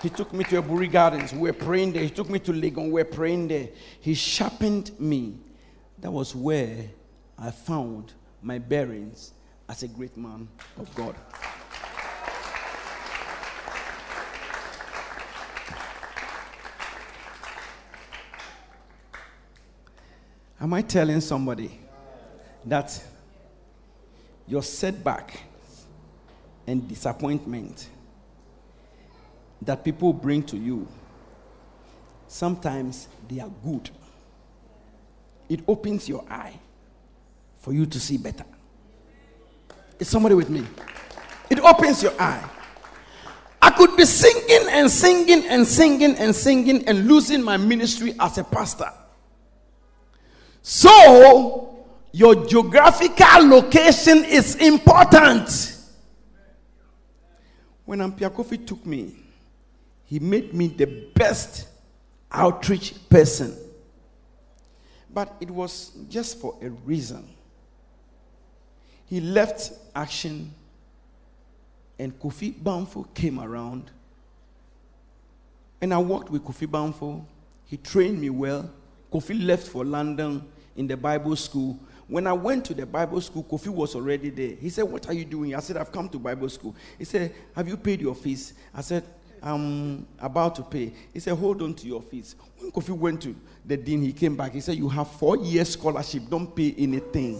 He took me to Aburi Gardens. We were praying there. He took me to Legon. We were praying there. He sharpened me. That was where I found my bearings as a great man of God. Am I telling somebody that your setback and disappointment that people bring to you, sometimes they are good. It opens your eye for you to see better. Is somebody with me? It opens your eye. I could be singing and singing and singing and singing and losing my ministry as a pastor. So, your geographical location is important. When Ampiah Kofi took me, he made me the best outreach person. But it was just for a reason. He left action, and Kofi Bamfo came around. And I worked with Kofi Bamfo. He trained me well. Kofi left for London in the Bible school. When I went to the Bible school, Kofi was already there. He said, What are you doing? I said, I've come to Bible school. He said, Have you paid your fees? I said, I'm about to pay. He said, Hold on to your fees. When Kofi went to the dean, he came back. He said, You have four years scholarship, don't pay anything.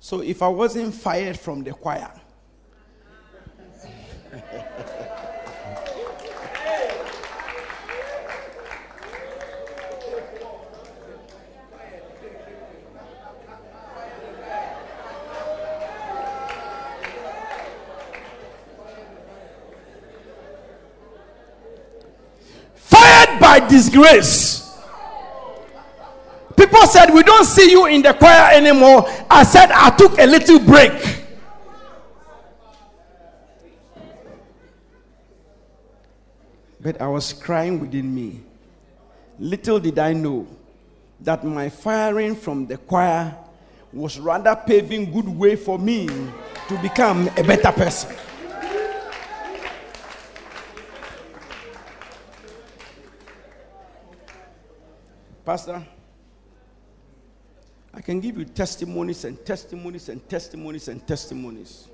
So if I wasn't fired from the choir, fired by disgrace. People said, We don't see you in the choir anymore. I said, I took a little break. But I was crying within me. Little did I know that my firing from the choir was rather paving good way for me to become a better person. Pastor, I can give you testimonies and testimonies and testimonies and testimonies.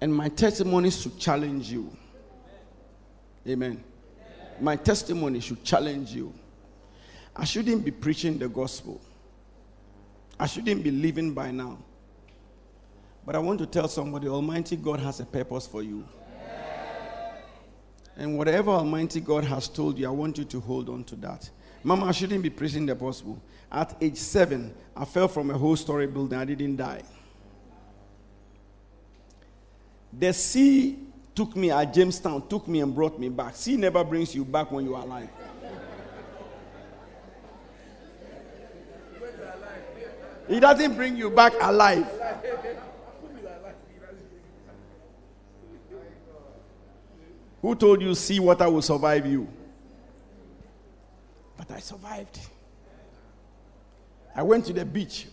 And my testimonies should challenge you. Amen. My testimony should challenge you. I shouldn't be preaching the gospel. I shouldn't be living by now. But I want to tell somebody Almighty God has a purpose for you. And whatever Almighty God has told you, I want you to hold on to that. Mama, shouldn't be preaching the gospel. At age seven, I fell from a whole story building. I didn't die. The sea took me at Jamestown, took me and brought me back. Sea never brings you back when you are alive. It doesn't bring you back alive. Who told you sea water will survive you? But I survived. I went to the beach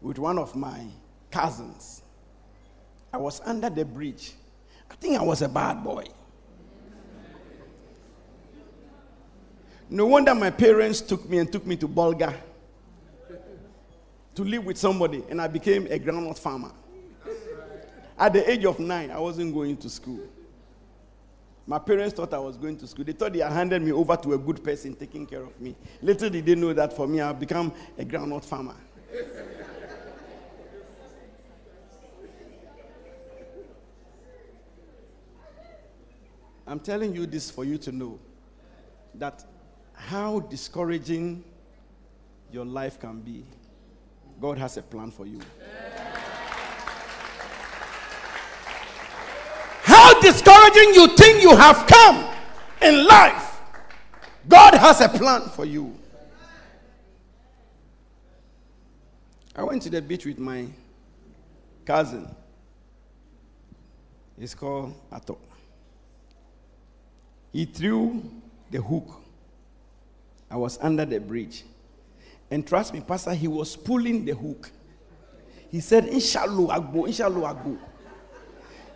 with one of my cousins. I was under the bridge. I think I was a bad boy. No wonder my parents took me and took me to Bolga to live with somebody, and I became a groundnut farmer. At the age of nine, I wasn't going to school. My parents thought I was going to school. They thought they had handed me over to a good person taking care of me. Little did they know that for me, I've become a groundnut farmer. I'm telling you this for you to know that how discouraging your life can be, God has a plan for you. How discouraging you think you have come in life, God has a plan for you. I went to the beach with my cousin. He's called Ato. He threw the hook I was under the bridge. And trust me, Pastor, he was pulling the hook. He said, Inshallah, Agbo, Inshallah, Agbo.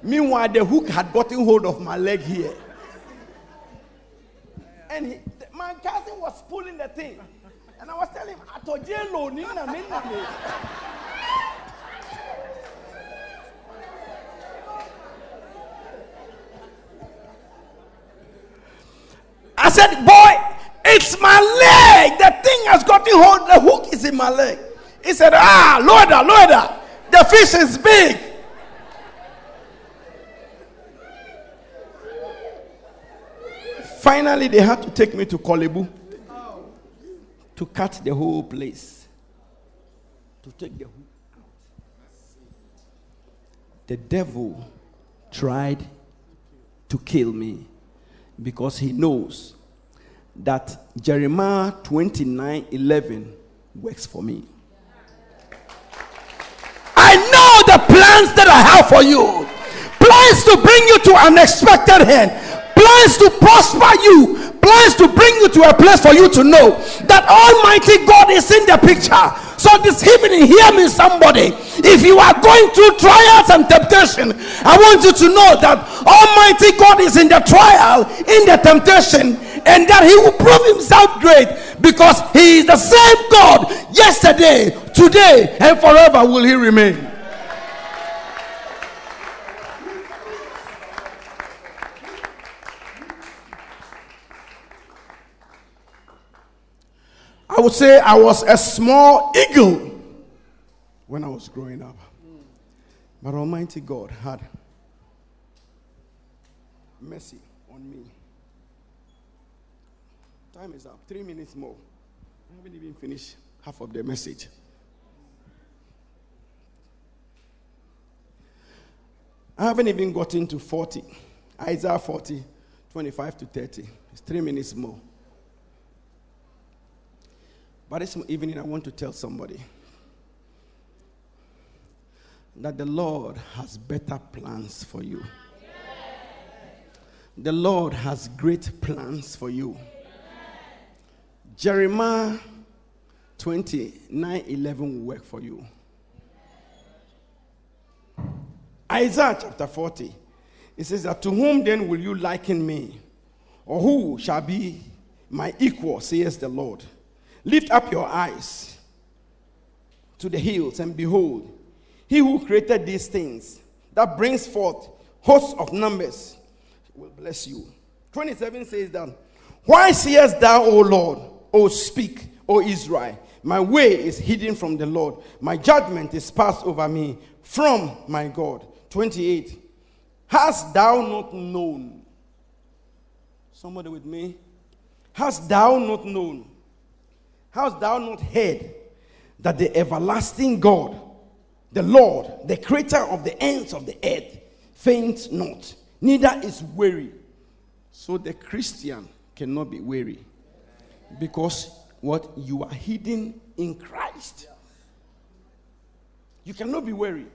Meanwhile, the hook had gotten hold of my leg here. And he, my cousin was pulling the thing. And I was telling him, Nina. I said, Boy, it's my leg. The thing has gotten hold. The hook is in my leg. He said, Ah, Lorda, Lorda, the fish is big. Finally, they had to take me to Korle Bu to cut the whole place, to take the whole. The devil tried to kill me because he knows that Jeremiah 29 11 works for me. I know the plans that I have for you plans to bring you to an expected end, to prosper you, plans to bring you to a place for you to know that Almighty God is in the picture. So this evening, hear me, somebody. If you are going through trials and temptation, I want you to know that Almighty God is in the trial, in the temptation, and that He will prove Himself great because He is the same God yesterday, today, and forever will He remain. I would say I was a small eagle when I was growing up. But Almighty God had mercy on me. Time is up. Three minutes more. I haven't even finished half of the message. I haven't even gotten to 40. Isaiah 40, 25 to 30. It's three minutes more. But this evening, I want to tell somebody that the Lord has better plans for you. The Lord has great plans for you. Jeremiah 29 11 will work for you. Isaiah chapter 40, it says that to whom then will you liken me? Or who shall be my equal, says the Lord? Lift up your eyes to the hills and behold, he who created these things, that brings forth hosts of numbers, will bless you. 27 says that, Why sayest thou, O Lord, O speak, O Israel, my way is hidden from the Lord, my judgment is passed over me from my God. 28. Hast thou not known? Somebody with me? Hast thou not known? Hast thou not heard that the everlasting God, the Lord, the creator of the ends of the earth, faints not, neither is weary. So the Christian cannot be weary because what you are hidden in Christ. You cannot be weary.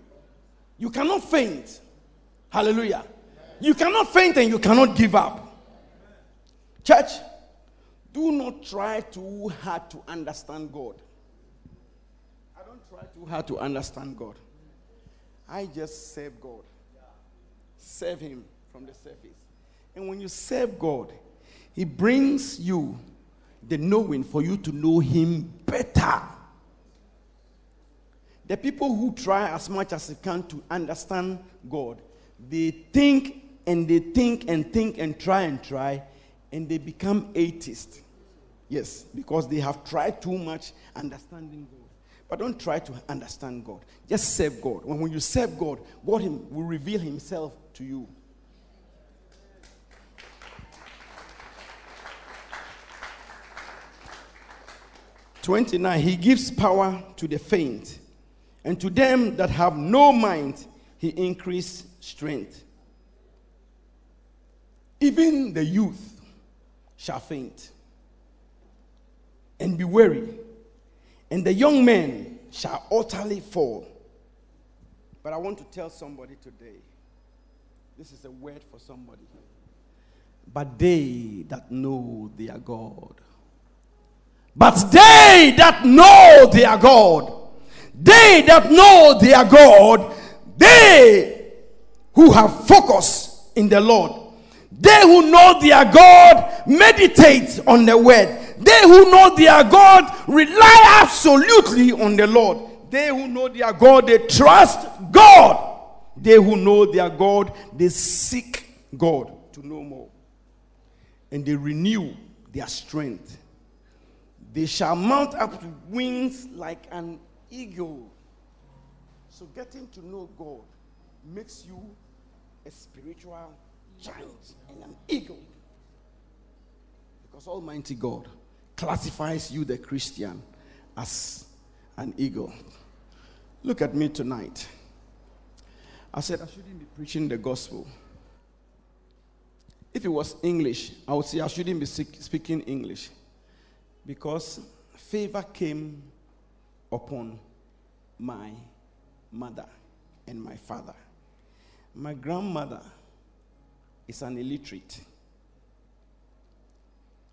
You cannot faint. Hallelujah. You cannot faint and you cannot give up. Church, do not try too hard to understand God. I don't try too hard to understand God. I just serve God. Serve Him from the surface. And when you serve God, He brings you the knowing for you to know Him better. The people who try as much as they can to understand God, they think and they think and think and try and try and they become atheists. Yes, because they have tried too much understanding God. But don't try to understand God. Just serve God. When, you serve God, God will reveal Himself to you. Twenty-nine. He gives power to the faint, and to them that have no mind, He increase strength. Even the youth shall faint and be weary, and the young men shall utterly fall. But I want to tell somebody today this is a word for somebody. But they that know their God But they that know their God, they that know their God, they who have focus in the Lord, they who know their God meditate on the word. They who know their God rely absolutely on the Lord. They who know their God, they trust God. They who know their God, they seek God to know more. And they renew their strength. They shall mount up with wings like an eagle. So, getting to know God makes you a spiritual giant and an eagle. Because Almighty God classifies you, the Christian, as an eagle. Look at me tonight. I said I shouldn't be preaching the gospel. If it was English, I would say I shouldn't be speaking English because favor came upon my mother and my father. My grandmother is an illiterate.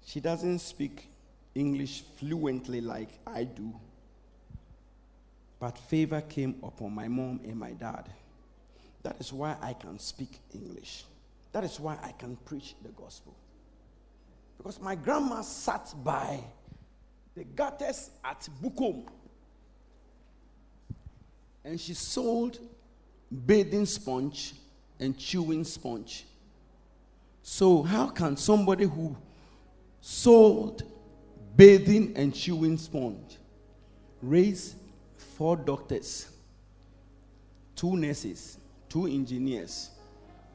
She doesn't speak English fluently like I do. But favor came upon my mom and my dad. That is why I can speak English. That is why I can preach the gospel. Because my grandma sat by the gutters at Bukom and she sold bathing sponge and chewing sponge. So, how can somebody who sold bathing and chewing sponge raise four doctors, two nurses, two engineers?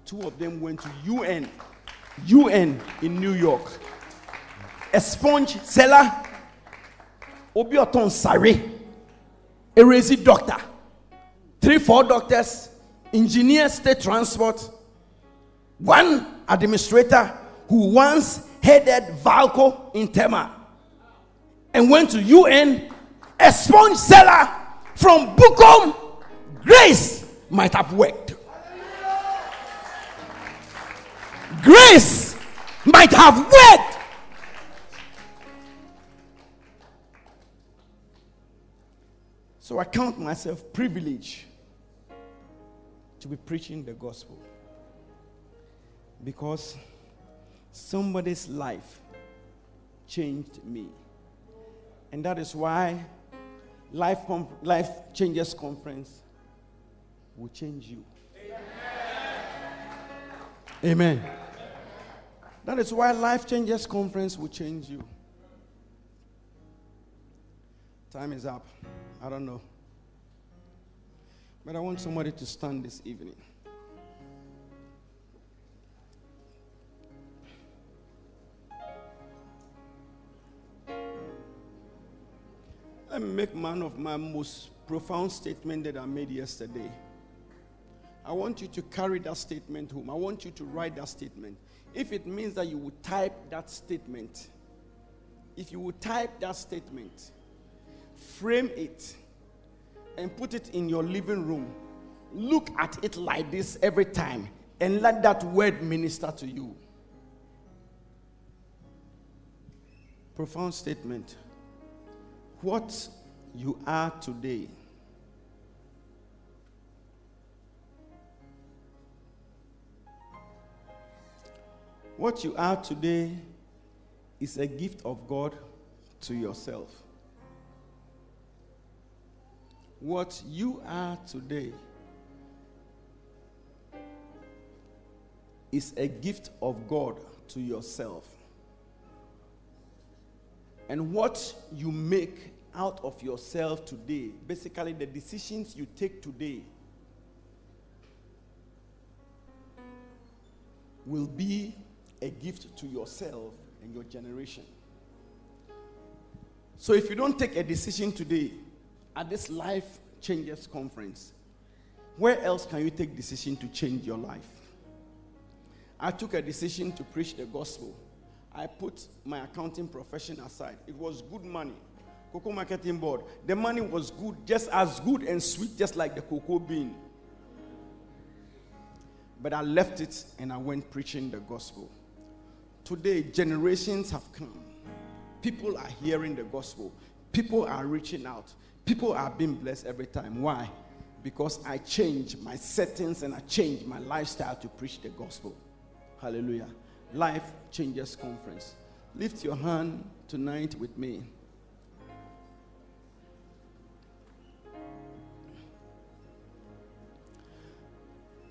Two of them went to UN, UN in New York. A sponge seller, Obioton Sari, a resi doctor, three, four doctors, engineer, state transport, one administrator who once headed Valco in Tema and went to UN, a sponge seller from Bukom, Grace might have worked. grace might have worked. So I count myself privileged to be preaching the gospel because somebody's life changed me. And that is why Life, Life Changers Conference will change you. Amen. Amen. That is why Life Changers Conference will change you. Time is up. I don't know. But I want somebody to stand this evening. Let me make one of my most profound statement that I made yesterday. I want you to carry that statement home. I want you to write that statement. If it means that you will type that statement, if you will type that statement, frame it, and put it in your living room, look at it like this every time, and let that word minister to you. Profound statement. What you are today What you are today is a gift of God to yourself. What you are today is a gift of God to yourself. And what you make out of yourself today, basically the decisions you take today, will be a gift to yourself and your generation. So if you don't take a decision today at this Life Changers Conference, where else can you take decision to change your life? I took a decision to preach the gospel. I put my accounting profession aside. It was good money. Cocoa Marketing Board. The money was good, just as good and sweet, just like the cocoa bean. But I left it and I went preaching the gospel. Today, generations have come. people are hearing the gospel. People are reaching out. People are being blessed every time. Why? Because I change my settings and I change my lifestyle to preach the gospel. Hallelujah. Life Changers Conference. Lift your hand tonight with me.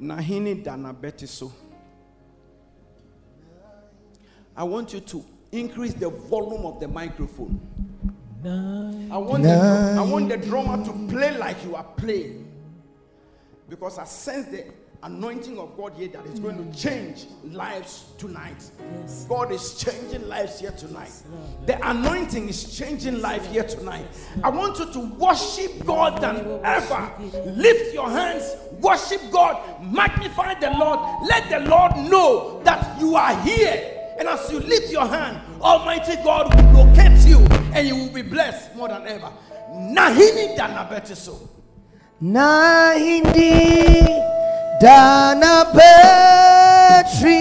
Nahini Danabetiso. I want you to increase the volume of the microphone. I want, the, I want the drummer to play like you are playing. Because I sense the anointing of God here that is going to mm. change lives tonight. Yes. God is changing lives here tonight. The anointing is changing life here tonight. I want you to worship God than ever. Lift your hands, worship God, magnify the Lord. Let the Lord know that you are here. And as you lift your hand, Almighty God will locate you and you will be blessed more than ever. Nahini Danabetiso. na hindi dana betriso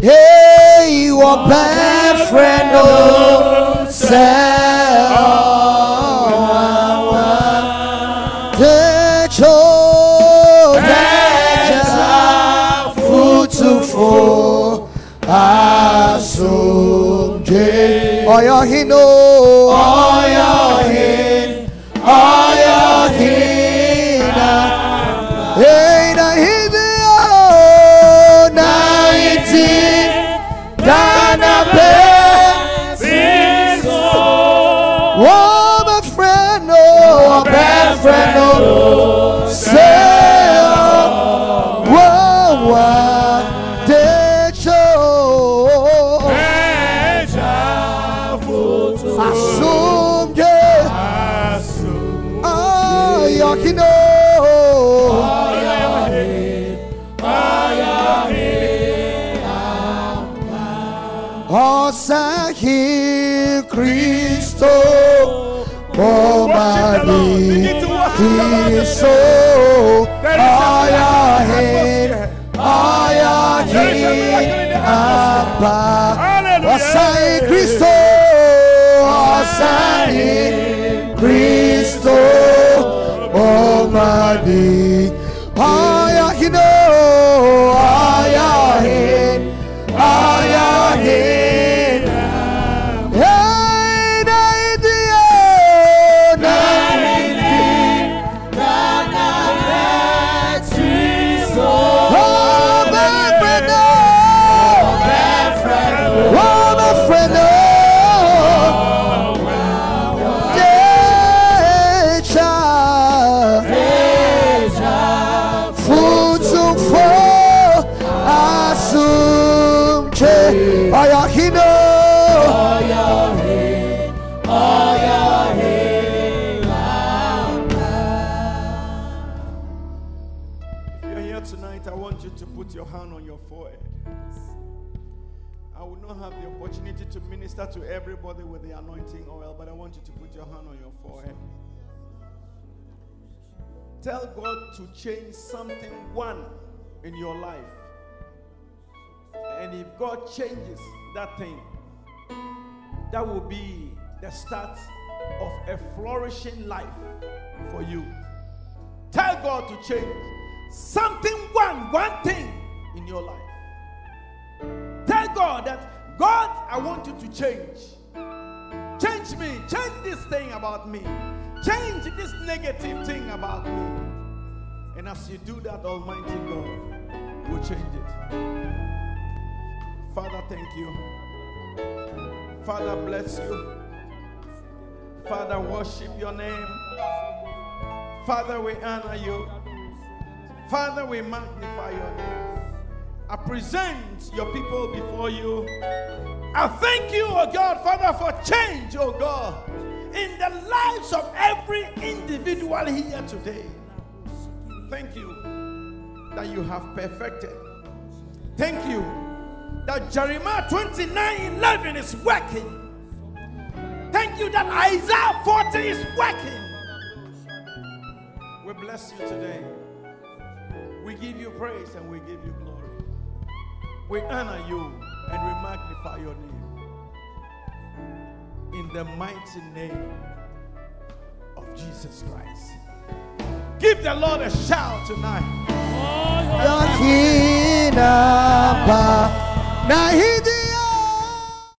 hey your bad friend oh oyo hino friend, ọba ọ̀sán in Kristo ọ̀sán. Tell God to change something, one, in your life. And if God changes that thing, that will be the start of a flourishing life for you. Tell God to change something, one, one thing in your life. Tell God that, God, I want you to change. Change me. Change this thing about me. Change this negative thing about me. And as you do that, Almighty God will change it. Father, thank you. Father, bless you. Father, worship your name. Father, we honor you. Father, we magnify your name. I present your people before you. I thank you, oh God, Father, for change, oh God, in the lives of every individual here today. Thank you that you have perfected. Thank you that Jeremiah 29 11 is working. Thank you that Isaiah 40 is working. We bless you today. We give you praise and we give you glory. We honor you and we magnify your name. The mighty name of Jesus Christ. Give the Lord a shout tonight. Hindi